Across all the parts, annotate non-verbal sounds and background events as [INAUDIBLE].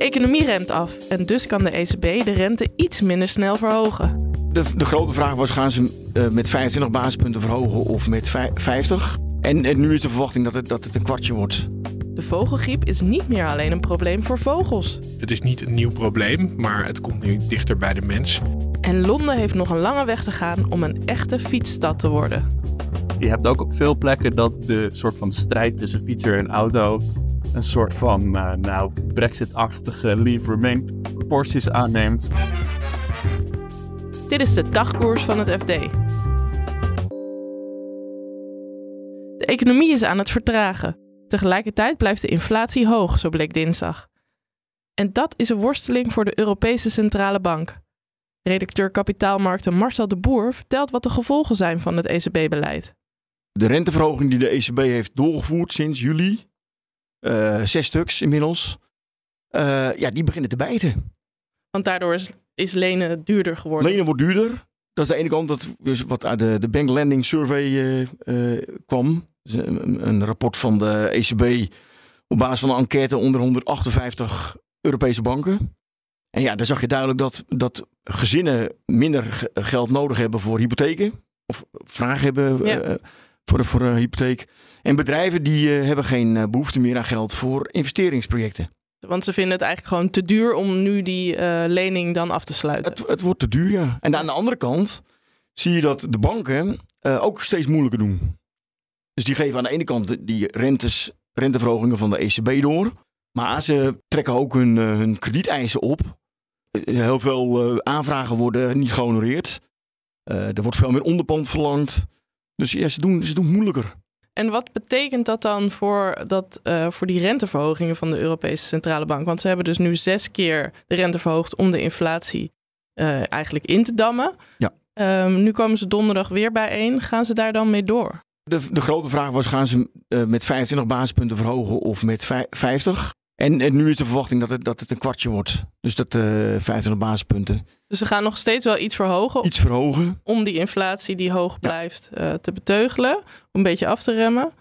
Economie remt af en dus kan de ECB de rente iets minder snel verhogen. De, de grote vraag was, gaan ze uh, met 25 basispunten verhogen of met 50? En, en, nu is de verwachting dat het, dat het een kwartje wordt. De vogelgriep is niet meer alleen een probleem voor vogels. Het is niet een nieuw probleem, maar het komt nu dichter bij de mens. En Londen heeft nog een lange weg te gaan om een echte fietsstad te worden. Je hebt ook op veel plekken dat de soort van strijd tussen fietser en auto een soort van, uh, nou, Brexit-achtige leave remain proporties aanneemt. Dit is de dagkoers van het FD. De economie is aan het vertragen. Tegelijkertijd blijft de inflatie hoog, zo bleek dinsdag. En dat is een worsteling voor de Europese Centrale Bank. Redacteur kapitaalmarkten Marcel de Boer vertelt wat de gevolgen zijn van het ECB-beleid. De renteverhoging die de ECB heeft doorgevoerd sinds juli, uh, zes stuks inmiddels, uh, ja, die beginnen te bijten. Want daardoor is, is lenen duurder geworden. Lenen wordt duurder. Dat is de ene kant dat dus wat uit de, de Bank Lending Survey uh, kwam. Een, een, rapport van de ECB op basis van een enquête onder 158 Europese banken. En ja, daar zag je duidelijk dat, dat gezinnen minder geld nodig hebben voor hypotheken. Of vragen hebben ja. Uh, voor, voor een hypotheek. En bedrijven die uh, hebben geen behoefte meer aan geld voor investeringsprojecten. Want ze vinden het eigenlijk gewoon te duur om nu die uh, lening dan af te sluiten. Het, het, wordt te duur, ja. En aan de andere kant zie je dat de banken ook steeds moeilijker doen. Dus die geven aan de ene kant die rentes, renteverhogingen van de ECB door. Maar ze trekken ook hun, hun kredieteisen op heel veel uh, aanvragen worden niet gehonoreerd. Uh, er wordt veel meer onderpand verlangd. Dus ja, ze doen, ze doen moeilijker. En wat betekent dat dan voor, dat, uh, voor die renteverhogingen van de Europese Centrale Bank? Want ze hebben dus nu zes keer de rente verhoogd om de inflatie eigenlijk in te dammen. Ja. Um, nu komen ze donderdag weer bijeen. Gaan ze daar dan mee door? De, de grote vraag was: gaan ze met 25 basispunten verhogen of met 50? En, en, nu is de verwachting dat het, dat het een kwartje wordt. Dus dat uh, 25 basispunten. Dus ze gaan nog steeds wel iets verhogen. Iets verhogen. Om die inflatie die hoog blijft ja. uh, te beteugelen. Om een beetje af te remmen.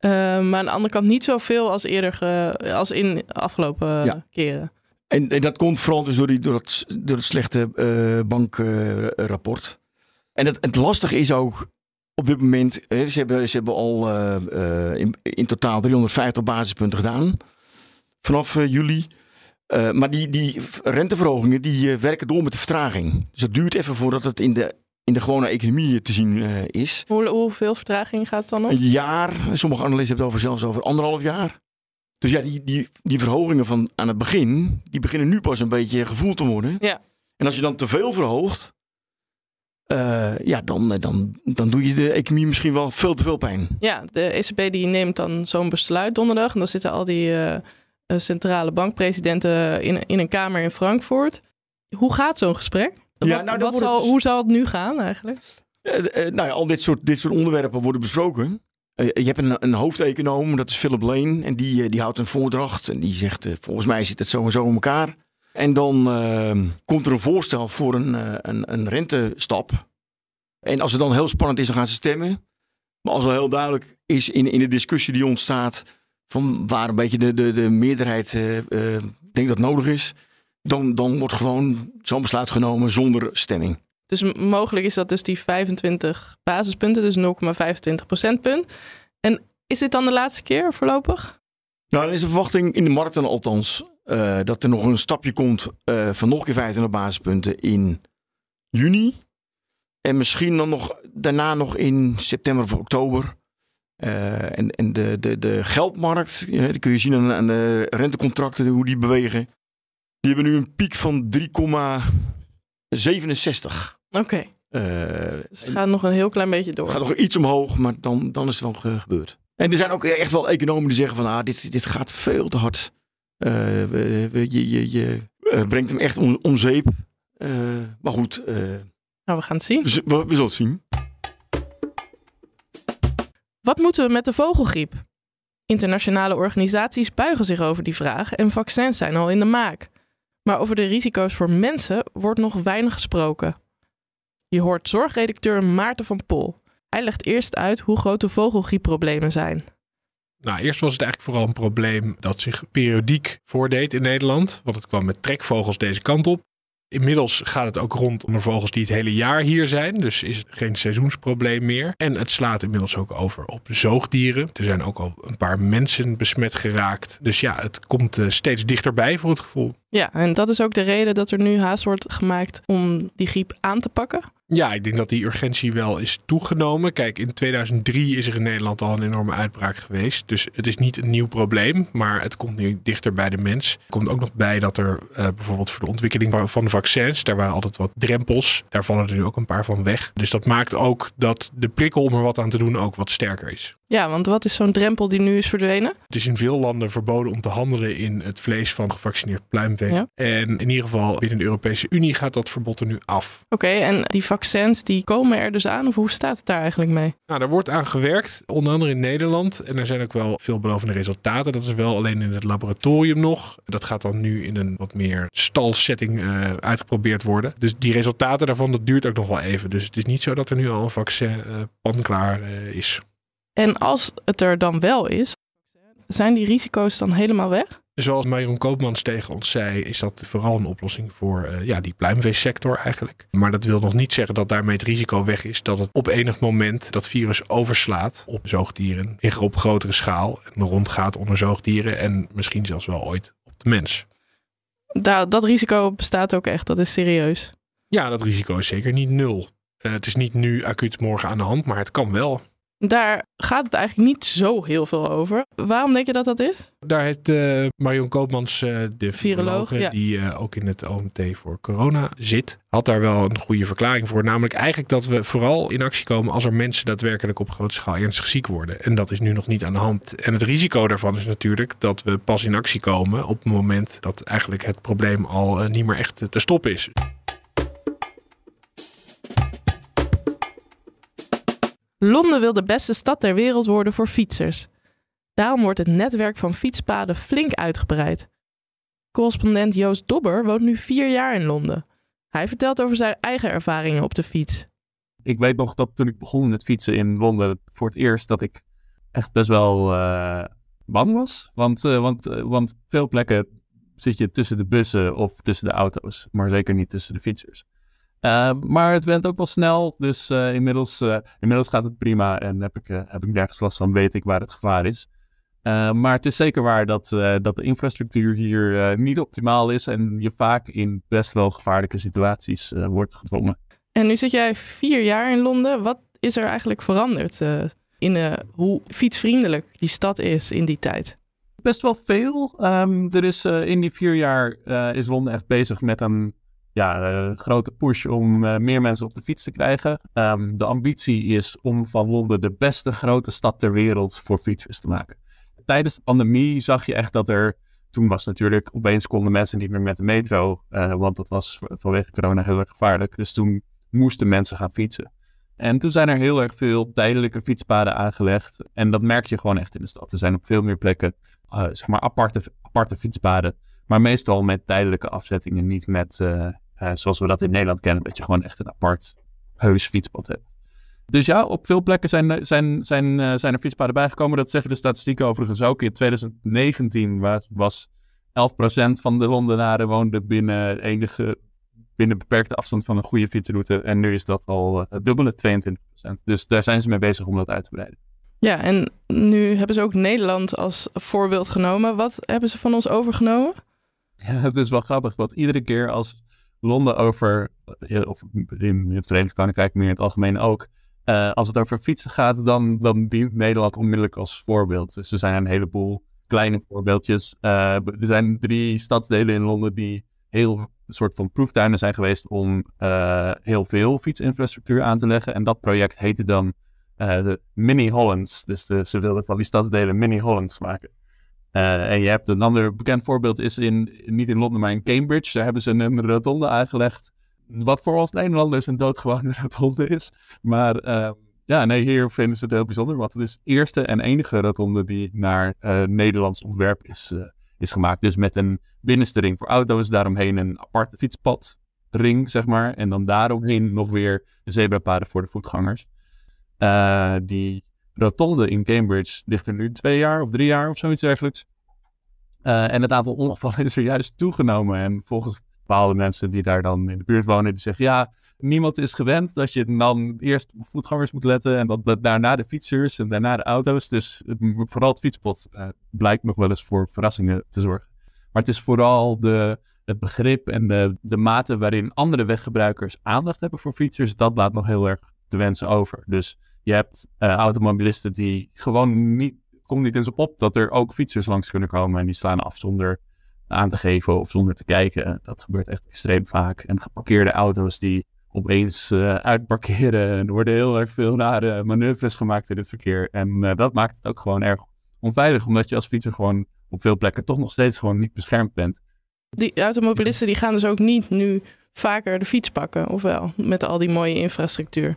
Uh, maar aan de andere kant niet zoveel als eerder, uh, als in de afgelopen ja. keren. En, en, dat komt vooral dus door, die, door, het, door het slechte bankrapport. en het, het lastige is ook op dit moment, ze, hebben, ze hebben al in, in totaal 350 basispunten gedaan vanaf juli. Uh, maar die, die renteverhogingen die uh, werken door met de vertraging. Dus het duurt even voordat het in de, in de gewone economie te zien is. Hoe, hoeveel vertraging gaat het dan op? Een jaar. Sommige analisten hebben het over zelfs over anderhalf jaar. Dus ja, die, die, die verhogingen van aan het begin, die beginnen nu pas een beetje gevoeld te worden. Ja. En als je dan te veel verhoogt, ja, dan, dan, dan doe je de economie misschien wel veel te veel pijn. Ja, de ECB die neemt dan zo'n besluit donderdag. En dan zitten al die centrale bankpresidenten in, in een kamer in Frankfurt. Hoe gaat zo'n gesprek? Ja, wat, nou, wat zal. Hoe zal het nu gaan eigenlijk? Uh, uh, nou ja, al dit soort, dit soort onderwerpen worden besproken. Je hebt een, een hoofdeconoom, dat is Philip Lane. En die, die houdt een voordracht. En die zegt, volgens mij zit het zo en zo in elkaar. En dan komt er een voorstel voor een, een, een rentestap. En als het dan heel spannend is, dan gaan ze stemmen. Maar als al heel duidelijk is in, in de discussie die ontstaat van waar een beetje de, de, de meerderheid uh, uh, denkt dat nodig is, dan, dan wordt gewoon zo'n besluit genomen zonder stemming. Dus mogelijk is dat dus die 25 basispunten, dus 0,25 procentpunt. En is dit dan de laatste keer voorlopig? Nou, dan is de verwachting in de markten althans uh, dat er nog een stapje komt van nog een keer 25 basispunten in juni. En misschien dan nog daarna nog in september of oktober. Uh, en en de, de, de geldmarkt, ja, die kun je zien aan, aan, de rentecontracten, hoe die bewegen. Die hebben nu een piek van 3,67. Oké. Okay. Uh, dus het gaat nog een heel klein beetje door. Het gaat nog iets omhoog, maar dan, dan is het wel gebeurd. En er zijn ook echt wel economen die zeggen van ah, dit, dit gaat veel te hard. Uh, we, we, je je, je uh, brengt hem echt om, om zeep. Maar goed. nou, we gaan het zien. We, we, we zullen het zien. Wat moeten we met de vogelgriep? Internationale organisaties buigen zich over die vraag en vaccins zijn al in de maak. Maar over de risico's voor mensen wordt nog weinig gesproken. Je hoort zorgredacteur Maarten van Pol. Hij legt eerst uit hoe groot de vogelgriepproblemen zijn. Nou, eerst was het eigenlijk vooral een probleem dat zich periodiek voordeed in Nederland. Want het kwam met trekvogels deze kant op. Inmiddels gaat het ook rond om de vogels die het hele jaar hier zijn. Dus is het geen seizoensprobleem meer. En het slaat inmiddels ook over op zoogdieren. Er zijn ook al een paar mensen besmet geraakt. Dus ja, het komt uh, steeds dichterbij voor het gevoel. Ja, en dat is ook de reden dat er nu haast wordt gemaakt om die griep aan te pakken. Ja, ik denk dat die urgentie wel is toegenomen. Kijk, in 2003 is er in Nederland al een enorme uitbraak geweest. Dus het is niet een nieuw probleem, maar het komt nu dichter bij de mens. Er komt ook nog bij dat er uh, bijvoorbeeld voor de ontwikkeling van de vaccins, daar waren altijd wat drempels. Daar vallen er nu ook een paar van weg. Dus dat maakt ook dat de prikkel om er wat aan te doen ook wat sterker is. Ja, want wat is zo'n drempel die nu is verdwenen? Het is in veel landen verboden om te handelen in het vlees van gevaccineerd pluimvee. Ja. En in ieder geval binnen de Europese Unie gaat dat verbod er nu af. Oké, okay, en die vaccins die komen er dus aan? Of hoe staat het daar eigenlijk mee? Nou, daar wordt aan gewerkt, onder andere in Nederland. En er zijn ook wel veelbelovende resultaten. Dat is wel alleen in het laboratorium nog. Dat gaat dan nu in een wat meer stalsetting uh, uitgeprobeerd worden. Dus die resultaten daarvan, dat duurt ook nog wel even. Dus het is niet zo dat er nu al een vaccin uh, panklaar uh, is. En als het er dan wel is, zijn die risico's dan helemaal weg? Zoals Marion Koopmans tegen ons zei, is dat vooral een oplossing voor uh, ja, die pluimveesector eigenlijk. Maar dat wil nog niet zeggen dat daarmee het risico weg is dat het op enig moment dat virus overslaat op zoogdieren in op grotere schaal en rondgaat onder zoogdieren en misschien zelfs wel ooit op de mens. Da dat risico bestaat ook echt, dat is serieus. Ja, dat risico is zeker niet nul. Uh, het is niet nu acuut morgen aan de hand, maar het kan wel. Daar gaat het eigenlijk niet zo heel veel over. Waarom denk je dat dat is? Daar heeft uh, Marion Koopmans, uh, de viroloog, ja. die uh, ook in het OMT voor corona zit, had daar wel een goede verklaring voor. Namelijk eigenlijk dat we vooral in actie komen als er mensen daadwerkelijk op grote schaal ernstig ziek worden. En dat is nu nog niet aan de hand. En het risico daarvan is natuurlijk dat we pas in actie komen op het moment dat eigenlijk het probleem al niet meer echt te stoppen is. Londen wil de beste stad ter wereld worden voor fietsers. Daarom wordt het netwerk van fietspaden flink uitgebreid. Correspondent Joost Dobber woont nu vier jaar in Londen. Hij vertelt over zijn eigen ervaringen op de fiets. Ik weet nog dat toen ik begon met fietsen in Londen voor het eerst, dat ik echt best wel uh, bang was. Want, uh, want, uh, want veel plekken zit je tussen de bussen of tussen de auto's, maar zeker niet tussen de fietsers. Uh, maar het went ook wel snel, dus uh, inmiddels, uh, inmiddels gaat het prima en heb ik, heb ik nergens last van, weet ik waar het gevaar is. maar het is zeker waar dat, dat de infrastructuur hier niet optimaal is en je vaak in best wel gevaarlijke situaties wordt gedwongen. En nu zit jij vier jaar in Londen. Wat is er eigenlijk veranderd in hoe fietsvriendelijk die stad is in die tijd? Best wel veel. Um, er is in die vier jaar is Londen echt bezig met een ja, uh, grote push om uh, meer mensen op de fiets te krijgen. Um, de ambitie is om van Londen de beste grote stad ter wereld voor fietsers te maken. Tijdens de pandemie zag je echt dat er. Toen was natuurlijk opeens konden mensen niet meer met de metro, uh, want dat was vanwege corona heel erg gevaarlijk. Dus toen moesten mensen gaan fietsen. En toen zijn er heel erg veel tijdelijke fietspaden aangelegd. En dat merk je gewoon echt in de stad. Er zijn op veel meer plekken, zeg maar, aparte, aparte fietspaden. Maar meestal met tijdelijke afzettingen, niet met, uh, zoals we dat in Nederland kennen, dat je gewoon echt een apart heus fietspad hebt. Dus ja, op veel plekken zijn, zijn, zijn, uh, zijn er fietspaden bijgekomen. Dat zeggen de statistieken overigens ook. In 2019 was, was 11% van de Londenaren woonde binnen enige binnen beperkte afstand van een goede fietsroute. En nu is dat al het dubbele, 22%. Dus daar zijn ze mee bezig om dat uit te breiden. Ja, en nu hebben ze ook Nederland als voorbeeld genomen. Wat hebben ze van ons overgenomen? [LAUGHS] Ja, het is wel grappig, want iedere keer als Londen over, of in het Verenigd Koninkrijk meer in het algemeen ook, uh, als het over fietsen gaat, dan, dan dient Nederland onmiddellijk als voorbeeld. Dus er zijn een heleboel kleine voorbeeldjes. Uh, er zijn drie stadsdelen in Londen die heel soort van proeftuinen zijn geweest om heel veel fietsinfrastructuur aan te leggen. En dat project heette dan de mini-Hollands. Dus de, ze wilden van die stadsdelen mini-Hollands maken. En je hebt een ander bekend voorbeeld is in, niet in Londen, maar in Cambridge. Daar hebben ze een rotonde aangelegd. Wat voor ons Nederlanders een doodgewone [LAUGHS] rotonde is. Maar ja, nee, hier vinden ze het heel bijzonder. Want het is de eerste en enige rotonde die naar Nederlands ontwerp is, is gemaakt. Dus met een binnenste ring voor auto's, daaromheen een aparte fietspadring, zeg maar. En dan daaromheen nog weer de zebrapaden voor de voetgangers. Die rotonde in Cambridge ligt er nu twee jaar of drie jaar of zoiets dergelijks. Uh, en het aantal ongevallen is er juist toegenomen. En volgens bepaalde mensen die daar dan in de buurt wonen, die zeggen ja, niemand is gewend dat je dan eerst voetgangers moet letten en dat, daarna de fietsers en daarna de auto's. Dus vooral het fietspot uh, blijkt nog wel eens voor verrassingen te zorgen. Maar het is vooral de, het begrip en de, de mate waarin andere weggebruikers aandacht hebben voor fietsers, dat laat nog heel erg te wensen over. Dus je hebt uh, automobilisten die gewoon niet, komt niet eens op dat er ook fietsers langs kunnen komen en die slaan af zonder aan te geven of zonder te kijken. Dat gebeurt echt extreem vaak. En geparkeerde auto's die opeens uh, uitparkeren. En er worden heel erg veel rare manoeuvres gemaakt in het verkeer. En uh, dat maakt het ook gewoon erg onveilig, omdat je als fietser gewoon op veel plekken toch nog steeds gewoon niet beschermd bent. Die automobilisten die gaan dus ook niet nu vaker de fiets pakken, of wel? Met al die mooie infrastructuur.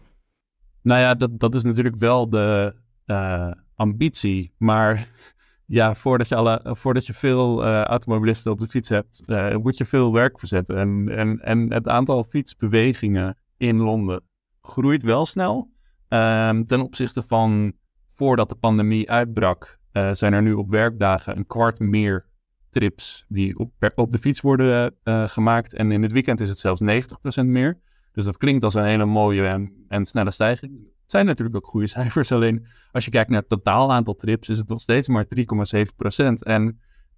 Nou ja, dat, dat is natuurlijk wel de uh, ambitie. Maar [LAUGHS] ja, voordat je, alle, voordat je veel uh, automobilisten op de fiets hebt, uh, moet je veel werk verzetten. En, en, en het aantal fietsbewegingen in Londen groeit wel snel. Um, ten opzichte van voordat de pandemie uitbrak, zijn er nu op werkdagen een kwart meer trips die op, op de fiets worden gemaakt. En in het weekend is het zelfs 90% meer. Dus dat klinkt als een hele mooie en, en snelle stijging. Het zijn natuurlijk ook goede cijfers. Alleen als je kijkt naar het totaal aantal trips, is het nog steeds maar 3,7 procent. En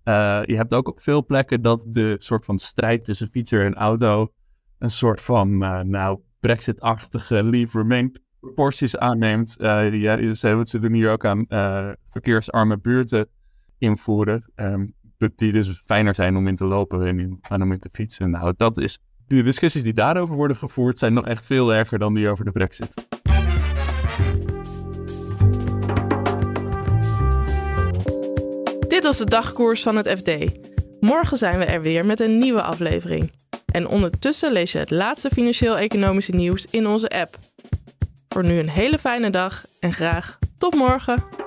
uh, je hebt ook op veel plekken dat de soort van strijd tussen fietser en auto een soort van, uh, nou, Brexit-achtige leave remain proporties aanneemt. Uh, ja, ze, doen hier ook aan verkeersarme buurten invoeren. Um, die dus fijner zijn om in te lopen en, en om in te fietsen. Nou, dat is. De discussies die daarover worden gevoerd zijn nog echt veel erger dan die over de Brexit. Dit was de dagkoers van het FD. Morgen zijn we er weer met een nieuwe aflevering. En ondertussen lees je het laatste financieel-economische nieuws in onze app. Voor nu een hele fijne dag en graag tot morgen.